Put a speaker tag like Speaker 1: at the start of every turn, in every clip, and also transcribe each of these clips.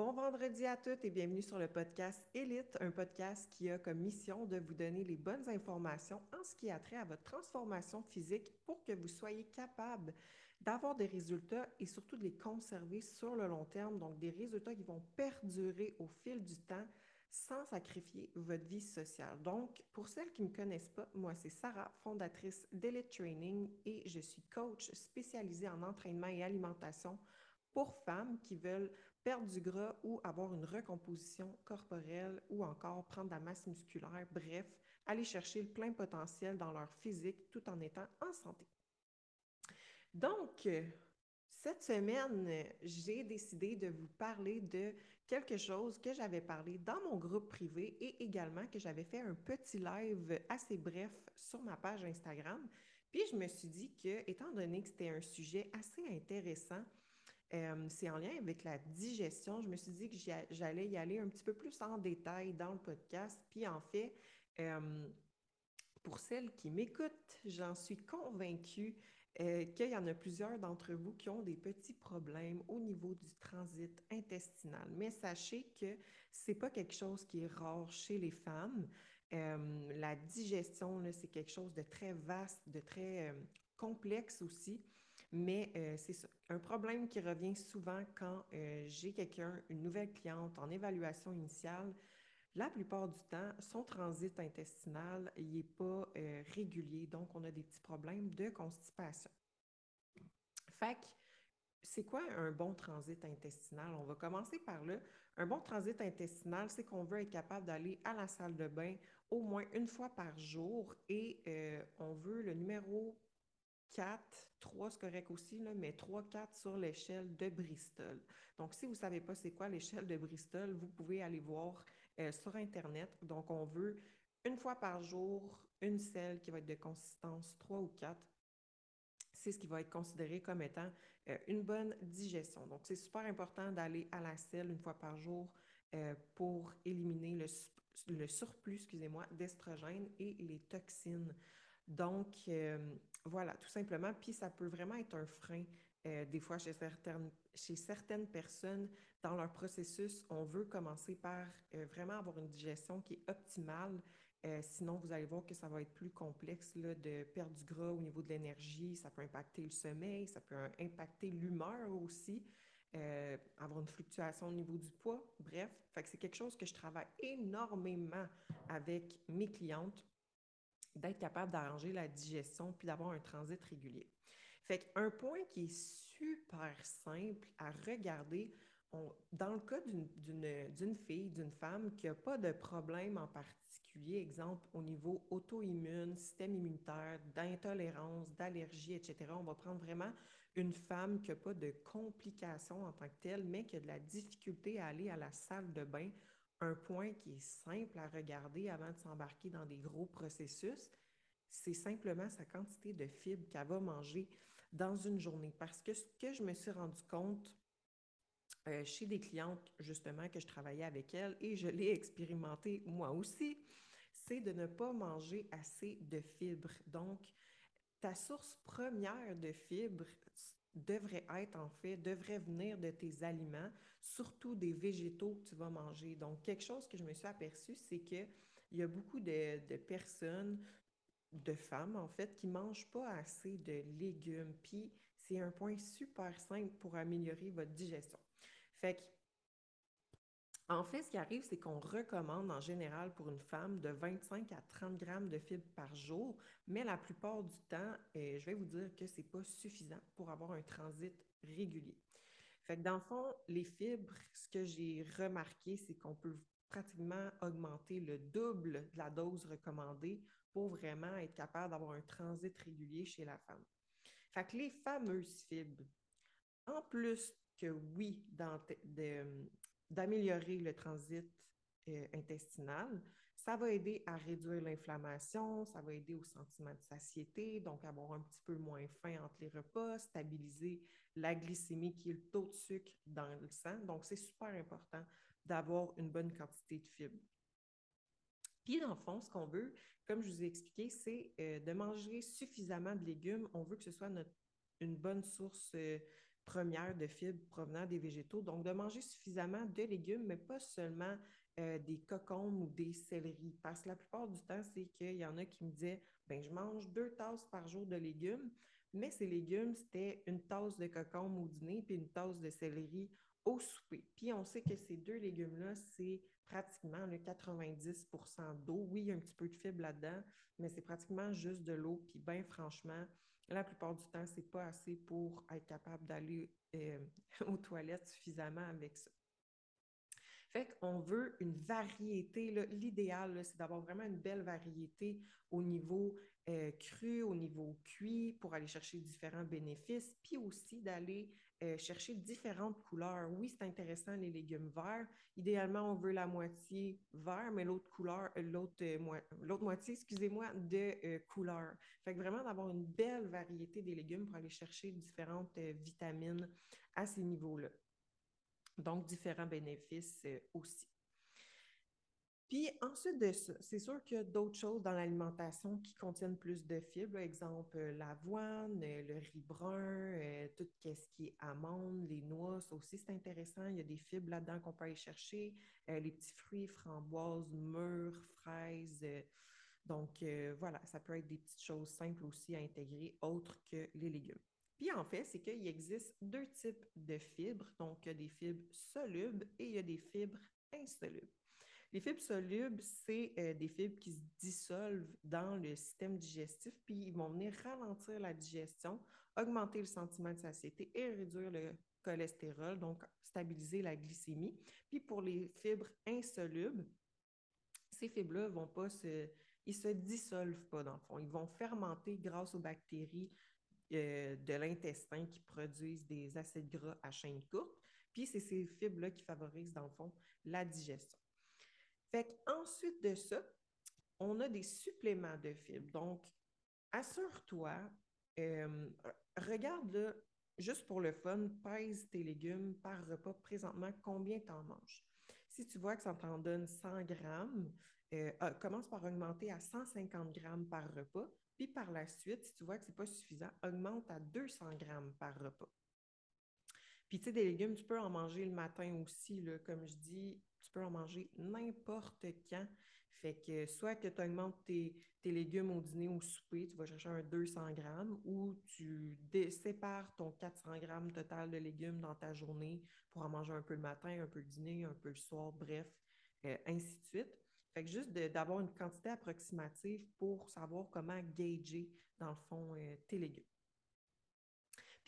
Speaker 1: Bon vendredi à toutes et bienvenue sur le podcast Élite, un podcast qui a comme mission de vous donner les bonnes informations en ce qui a trait à votre transformation physique pour que vous soyez capable d'avoir des résultats et surtout de les conserver sur le long terme, donc des résultats qui vont perdurer au fil du temps sans sacrifier votre vie sociale. Donc, pour celles qui ne me connaissent pas, moi, c'est Sarah, fondatrice d'Elite Training et je suis coach spécialisée en entraînement et alimentation pour femmes qui veulent perdre du gras ou avoir une recomposition corporelle ou encore prendre de la masse musculaire, bref, aller chercher le plein potentiel dans leur physique tout en étant en santé. Donc, cette semaine, j'ai décidé de vous parler de quelque chose que j'avais parlé dans mon groupe privé et également que j'avais fait un petit live assez bref sur ma page Instagram. Puis je me suis dit que, étant donné que c'était un sujet assez intéressant, euh, c'est en lien avec la digestion. Je me suis dit que j'allais y aller un petit peu plus en détail dans le podcast. Puis en fait, euh, pour celles qui m'écoutent, j'en suis convaincue euh, qu'il y en a plusieurs d'entre vous qui ont des petits problèmes au niveau du transit intestinal. Mais sachez que ce n'est pas quelque chose qui est rare chez les femmes. la digestion, c'est quelque chose de très vaste, de très complexe aussi. Mais euh, c'est. Un problème qui revient souvent quand euh, j'ai quelqu'un, une nouvelle cliente en évaluation initiale, la plupart du temps, son transit intestinal n'est pas euh, régulier, donc on a des petits problèmes de constipation. Fait que, c'est quoi un bon transit intestinal? On va commencer par là. Un bon transit intestinal, c'est qu'on veut être capable d'aller à la salle de bain au moins une fois par jour et on veut le numéro 4, 3 c'est correct aussi, mais 3, 4 sur l'échelle de Bristol. Donc, si vous ne savez pas c'est quoi l'échelle de Bristol, vous pouvez aller voir euh, sur Internet. Donc, on veut une fois par jour une selle qui va être de consistance 3 ou 4. C'est ce qui va être considéré comme étant euh, une bonne digestion. Donc, c'est super important d'aller à la selle une fois par jour euh, pour éliminer le, le surplus, excusez-moi, d'estrogène et les toxines. Donc, voilà, tout simplement. Puis ça peut vraiment être un frein. Euh, des fois, chez certaines, chez certaines personnes, dans leur processus, on veut commencer par euh, vraiment avoir une digestion qui est optimale. Euh, sinon, vous allez voir que ça va être plus complexe là, de perdre du gras au niveau de l'énergie. Ça peut impacter le sommeil, ça peut impacter l'humeur aussi, avoir une fluctuation au niveau du poids. Bref, c'est quelque chose que je travaille énormément avec mes clientes d'être capable d'arranger la digestion puis d'avoir un transit régulier. Fait qu'un point qui est super simple à regarder, dans le cas d'une fille, d'une femme qui n'a pas de problème en particulier, exemple au niveau auto-immune, système immunitaire, d'intolérance, d'allergie, etc., on va prendre vraiment une femme qui n'a pas de complications en tant que telle, mais qui a de la difficulté à aller à la salle de bain un point qui est simple à regarder avant de s'embarquer dans des gros processus, c'est simplement sa quantité de fibres qu'elle va manger dans une journée. Parce que ce que je me suis rendu compte euh, chez des clientes, justement, que je travaillais avec elles, et je l'ai expérimenté moi aussi, c'est de ne pas manger assez de fibres. Donc, ta source première de fibres devrait être, en fait, devrait venir de tes aliments surtout des végétaux que tu vas manger. Donc, quelque chose que je me suis aperçu, c'est qu'il y a beaucoup de, personnes, de femmes en fait, qui ne mangent pas assez de légumes. Puis, c'est un point super simple pour améliorer votre digestion. Fait que, en fait, ce qui arrive, c'est qu'on recommande en général pour une femme de 25 à 30 grammes de fibres par jour, mais la plupart du temps, je vais vous dire que ce n'est pas suffisant pour avoir un transit régulier. Fait que dans le fond, les fibres, ce que j'ai remarqué, c'est qu'on peut pratiquement augmenter le double de la dose recommandée pour vraiment être capable d'avoir un transit régulier chez la femme. Fait que les fameuses fibres, en plus que oui, d'améliorer le transit euh, intestinal, ça va aider à réduire l'inflammation, ça va aider au sentiment de satiété, donc avoir un petit peu moins faim entre les repas, stabiliser la glycémie qui est le taux de sucre dans le sang. Donc, c'est super important d'avoir une bonne quantité de fibres. Puis, dans le fond, ce qu'on veut, comme je vous ai expliqué, c'est euh, de manger suffisamment de légumes. On veut que ce soit une bonne source euh, première de fibres provenant des végétaux. Donc, de manger suffisamment de légumes, mais pas seulement euh, des cocombes ou des céleris. Parce que la plupart du temps, c'est qu'il y en a qui me disaient ben, je mange deux tasses par jour de légumes, mais ces légumes, c'était une tasse de cocombe au dîner puis une tasse de céleri au souper. Puis on sait que ces deux légumes-là, c'est pratiquement le 90% d'eau. Oui, il y a un petit peu de fibres là-dedans, mais c'est pratiquement juste de l'eau. Puis bien franchement, la plupart du temps, c'est pas assez pour être capable d'aller euh, aux toilettes suffisamment avec ça. Fait qu'on veut une variété. L'idéal, c'est d'avoir vraiment une belle variété au niveau euh, cru, au niveau cuit, pour aller chercher différents bénéfices, puis aussi d'aller euh, chercher différentes couleurs. Oui, c'est intéressant les légumes verts. Idéalement, on veut la moitié vert, mais l'autre couleur, euh, l'autre, l'autre moitié, excusez-moi, de couleur. Fait que vraiment d'avoir une belle variété des légumes pour aller chercher différentes vitamines à ces niveaux-là. Donc, différents bénéfices euh, aussi. Puis ensuite de ça, c'est sûr qu'il y a d'autres choses dans l'alimentation qui contiennent plus de fibres, exemple euh, l'avoine, euh, le riz brun, tout ce qui est amandes, les noix, ça aussi c'est intéressant. Il y a des fibres là-dedans qu'on peut aller chercher, les petits fruits, framboises, mûres, fraises. donc voilà, ça peut être des petites choses simples aussi à intégrer, autres que les légumes. Puis en fait, c'est qu'il existe deux types de fibres. Donc, il y a des fibres solubles et il y a des fibres insolubles. Les fibres solubles, c'est euh, des fibres qui se dissolvent dans le système digestif, puis ils vont venir ralentir la digestion, augmenter le sentiment de satiété et réduire le cholestérol, donc stabiliser la glycémie. Puis pour les fibres insolubles, ces fibres-là vont pas se, ils se dissolvent pas dans le fond. Ils vont fermenter grâce aux bactéries euh, de l'intestin qui produisent des acides gras à chaîne courte. Puis c'est ces fibres-là qui favorisent, dans le fond, la digestion. Fait qu'ensuite de ça, on a des suppléments de fibres. Donc, assure-toi, euh, regarde juste pour le fun, pèse tes légumes par repas présentement, combien tu en manges. Si tu vois que ça t'en donne 100 grammes, euh, ah, commence par augmenter à 150 grammes par repas. Puis par la suite, si tu vois que ce n'est pas suffisant, augmente à 200 grammes par repas. Puis tu sais, des légumes, tu peux en manger le matin aussi. Comme je dis, tu peux en manger n'importe quand. Fait que soit que tu augmentes tes, légumes au dîner ou au souper, tu vas chercher un 200 grammes, ou tu sépares ton 400 grammes total de légumes dans ta journée pour en manger un peu le matin, un peu le dîner, un peu le soir, bref, euh, ainsi de suite. Fait que juste d'avoir une quantité approximative pour savoir comment gager, dans le fond, euh, tes légumes.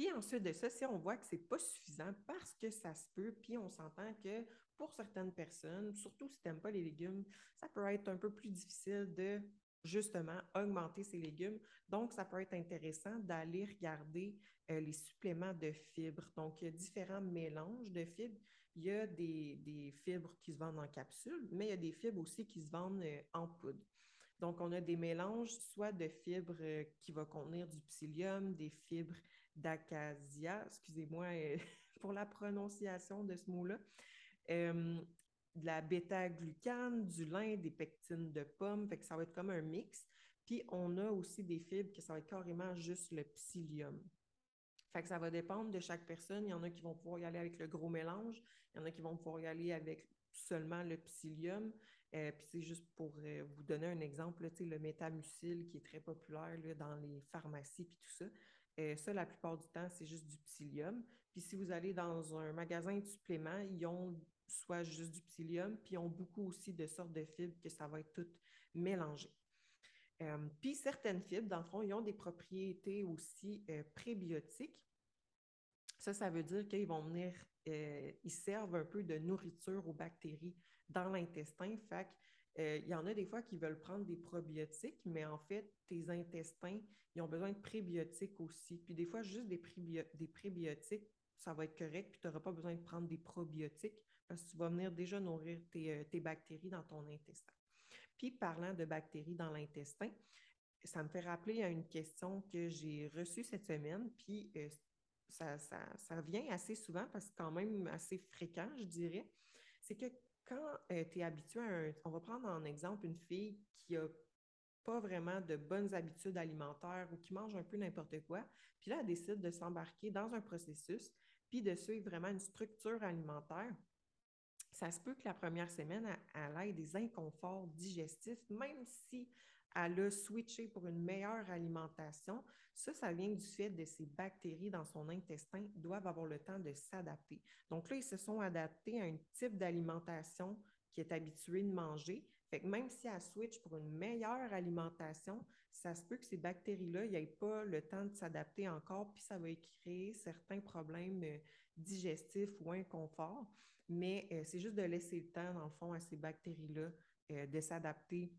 Speaker 1: Puis ensuite de ça, si on voit que ce n'est pas suffisant parce que ça se peut, puis on s'entend que pour certaines personnes, surtout si tu n'aimes pas les légumes, ça peut être un peu plus difficile de justement augmenter ces légumes. Donc, ça peut être intéressant d'aller regarder euh, les suppléments de fibres. Donc, il y a différents mélanges de fibres. Il y a des, fibres qui se vendent en capsule, mais il y a des fibres aussi qui se vendent euh, en poudre. Donc, on a des mélanges soit de fibres euh, qui vont contenir du psyllium, des fibres d'acacia, excusez-moi pour la prononciation de ce mot-là, de la bêta-glucane, du lin, des pectines de pommes, fait que ça va être comme un mix. Puis on a aussi des fibres que ça va être carrément juste le psyllium. Fait que ça va dépendre de chaque personne. Il y en a qui vont pouvoir y aller avec le gros mélange, il y en a qui vont pouvoir y aller avec seulement le psyllium. Euh, puis c'est juste pour euh, vous donner un exemple, là, le métamucil qui est très populaire dans les pharmacies puis tout ça. Euh, ça, la plupart du temps, c'est juste du psyllium. Puis si vous allez dans un magasin de suppléments, ils ont soit juste du psyllium, puis ils ont beaucoup aussi de sortes de fibres que ça va être tout mélangé. Euh, puis certaines fibres, dans le fond, ils ont des propriétés aussi prébiotiques. Ça, ça veut dire qu'ils vont venir, euh, ils servent un peu de nourriture aux bactéries dans l'intestin. Fait il y en a des fois qui veulent prendre des probiotiques, mais en fait, tes intestins, ils ont besoin de prébiotiques aussi. Puis des fois, juste des, des prébiotiques, ça va être correct, puis tu n'auras pas besoin de prendre des probiotiques parce que tu vas venir déjà nourrir tes, tes bactéries dans ton intestin. Puis parlant de bactéries dans l'intestin, ça me fait rappeler à une question que j'ai reçue cette semaine, puis euh, ça, ça, vient assez souvent parce que quand même assez fréquent, je dirais. C'est que quand euh, tu es habitué à un. On va prendre en exemple une fille qui n'a pas vraiment de bonnes habitudes alimentaires ou qui mange un peu n'importe quoi, puis là, elle décide de s'embarquer dans un processus puis de suivre vraiment une structure alimentaire, ça se peut que la première semaine, elle, ait des inconforts digestifs, même si elle a switché pour une meilleure alimentation. Ça, ça vient du fait de ces bactéries dans son intestin doivent avoir le temps de s'adapter. Donc là, ils se sont adaptés à un type d'alimentation qui est habitué de manger. Fait que même si elle switch pour une meilleure alimentation, ça se peut que ces bactéries-là n'aient pas le temps de s'adapter encore, puis ça va créer certains problèmes euh, digestifs ou inconfort. Mais euh, c'est juste de laisser le temps, dans le fond, à ces bactéries-là euh, de s'adapter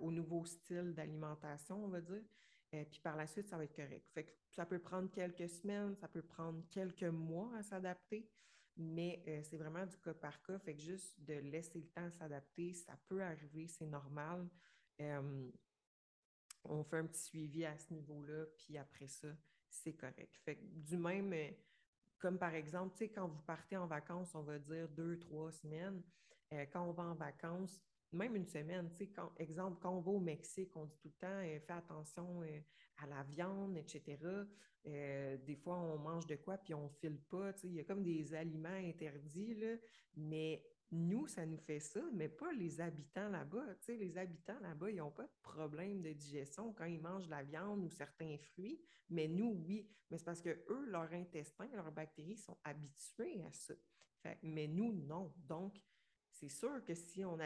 Speaker 1: au nouveau style d'alimentation, on va dire. puis par la suite, ça va être correct. Ça peut prendre quelques semaines, ça peut prendre quelques mois à s'adapter mais euh, c'est vraiment du cas par cas. Fait que juste de laisser le temps s'adapter, ça peut arriver, c'est normal. on fait un petit suivi à ce niveau-là, puis après ça, c'est correct. Fait que du même, euh, comme par exemple, quand vous partez en vacances, on va dire deux, trois semaines, euh, quand on va en vacances, même une semaine, tu sais, exemple, quand on va au Mexique, on dit tout le temps, fais attention à la viande, etc. Euh, des fois, on mange de quoi puis on file pas. Il y a comme des aliments interdits, là, mais nous, ça nous fait ça, mais pas les habitants là-bas. Les habitants là-bas, ils n'ont pas de problème de digestion quand ils mangent de la viande ou certains fruits, mais nous, oui. Mais c'est parce que eux, leur intestin, leurs bactéries sont habitués à ça. mais nous, non. Donc, c'est sûr que si on,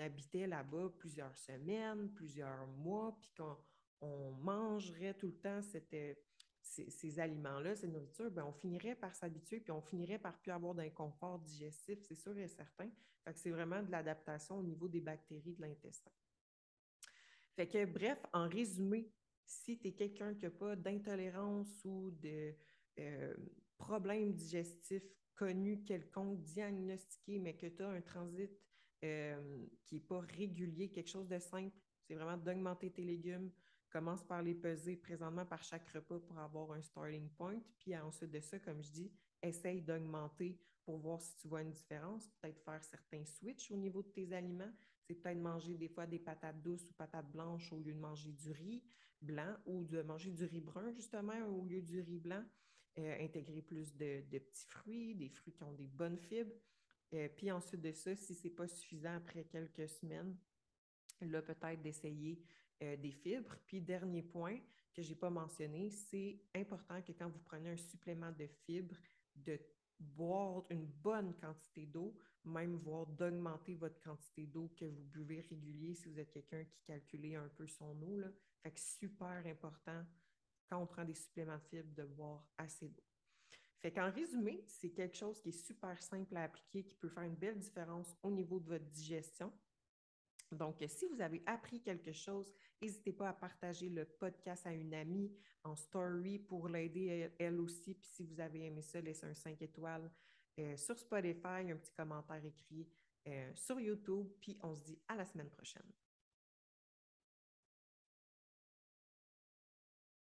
Speaker 1: habitait là-bas plusieurs semaines, plusieurs mois, puis qu'on on mangerait tout le temps ces, aliments-là, cette nourriture, ben, on finirait par s'habituer, puis on finirait par plus avoir d'inconfort digestif, c'est sûr et certain. c'est vraiment de l'adaptation au niveau des bactéries de l'intestin. Fait que, bref, en résumé, si tu es quelqu'un qui n'a pas d'intolérance ou de euh, problème digestif connu quelconque, diagnostiqué, mais que tu as un transit euh, qui n'est pas régulier, quelque chose de simple, c'est vraiment d'augmenter tes légumes, commence par les peser présentement par chaque repas pour avoir un starting point. Puis ensuite de ça, comme je dis, essaye d'augmenter pour voir si tu vois une différence. Peut-être faire certains switches au niveau de tes aliments. C'est peut-être manger des fois des patates douces ou patates blanches au lieu de manger du riz blanc ou de manger du riz brun, justement, au lieu du riz blanc. Euh, intégrer plus de, petits fruits, des fruits qui ont des bonnes fibres. Euh, puis ensuite de ça, si ce n'est pas suffisant après quelques semaines, là, peut-être d'essayer euh, des fibres. Puis, dernier point que je n'ai pas mentionné, c'est important que quand vous prenez un supplément de fibres, de boire une bonne quantité d'eau, même voire d'augmenter votre quantité d'eau que vous buvez régulier si vous êtes quelqu'un qui calcule un peu son eau. Là. Fait que super important quand on prend des suppléments de fibres de boire assez d'eau. Fait qu'en résumé, c'est quelque chose qui est super simple à appliquer, qui peut faire une belle différence au niveau de votre digestion. Donc, si vous avez appris quelque chose, n'hésitez pas à partager le podcast à une amie en story pour l'aider elle aussi. Puis si vous avez aimé ça, laissez un 5 étoiles euh, sur Spotify, un petit commentaire écrit euh, sur YouTube. Puis on se dit à la semaine prochaine.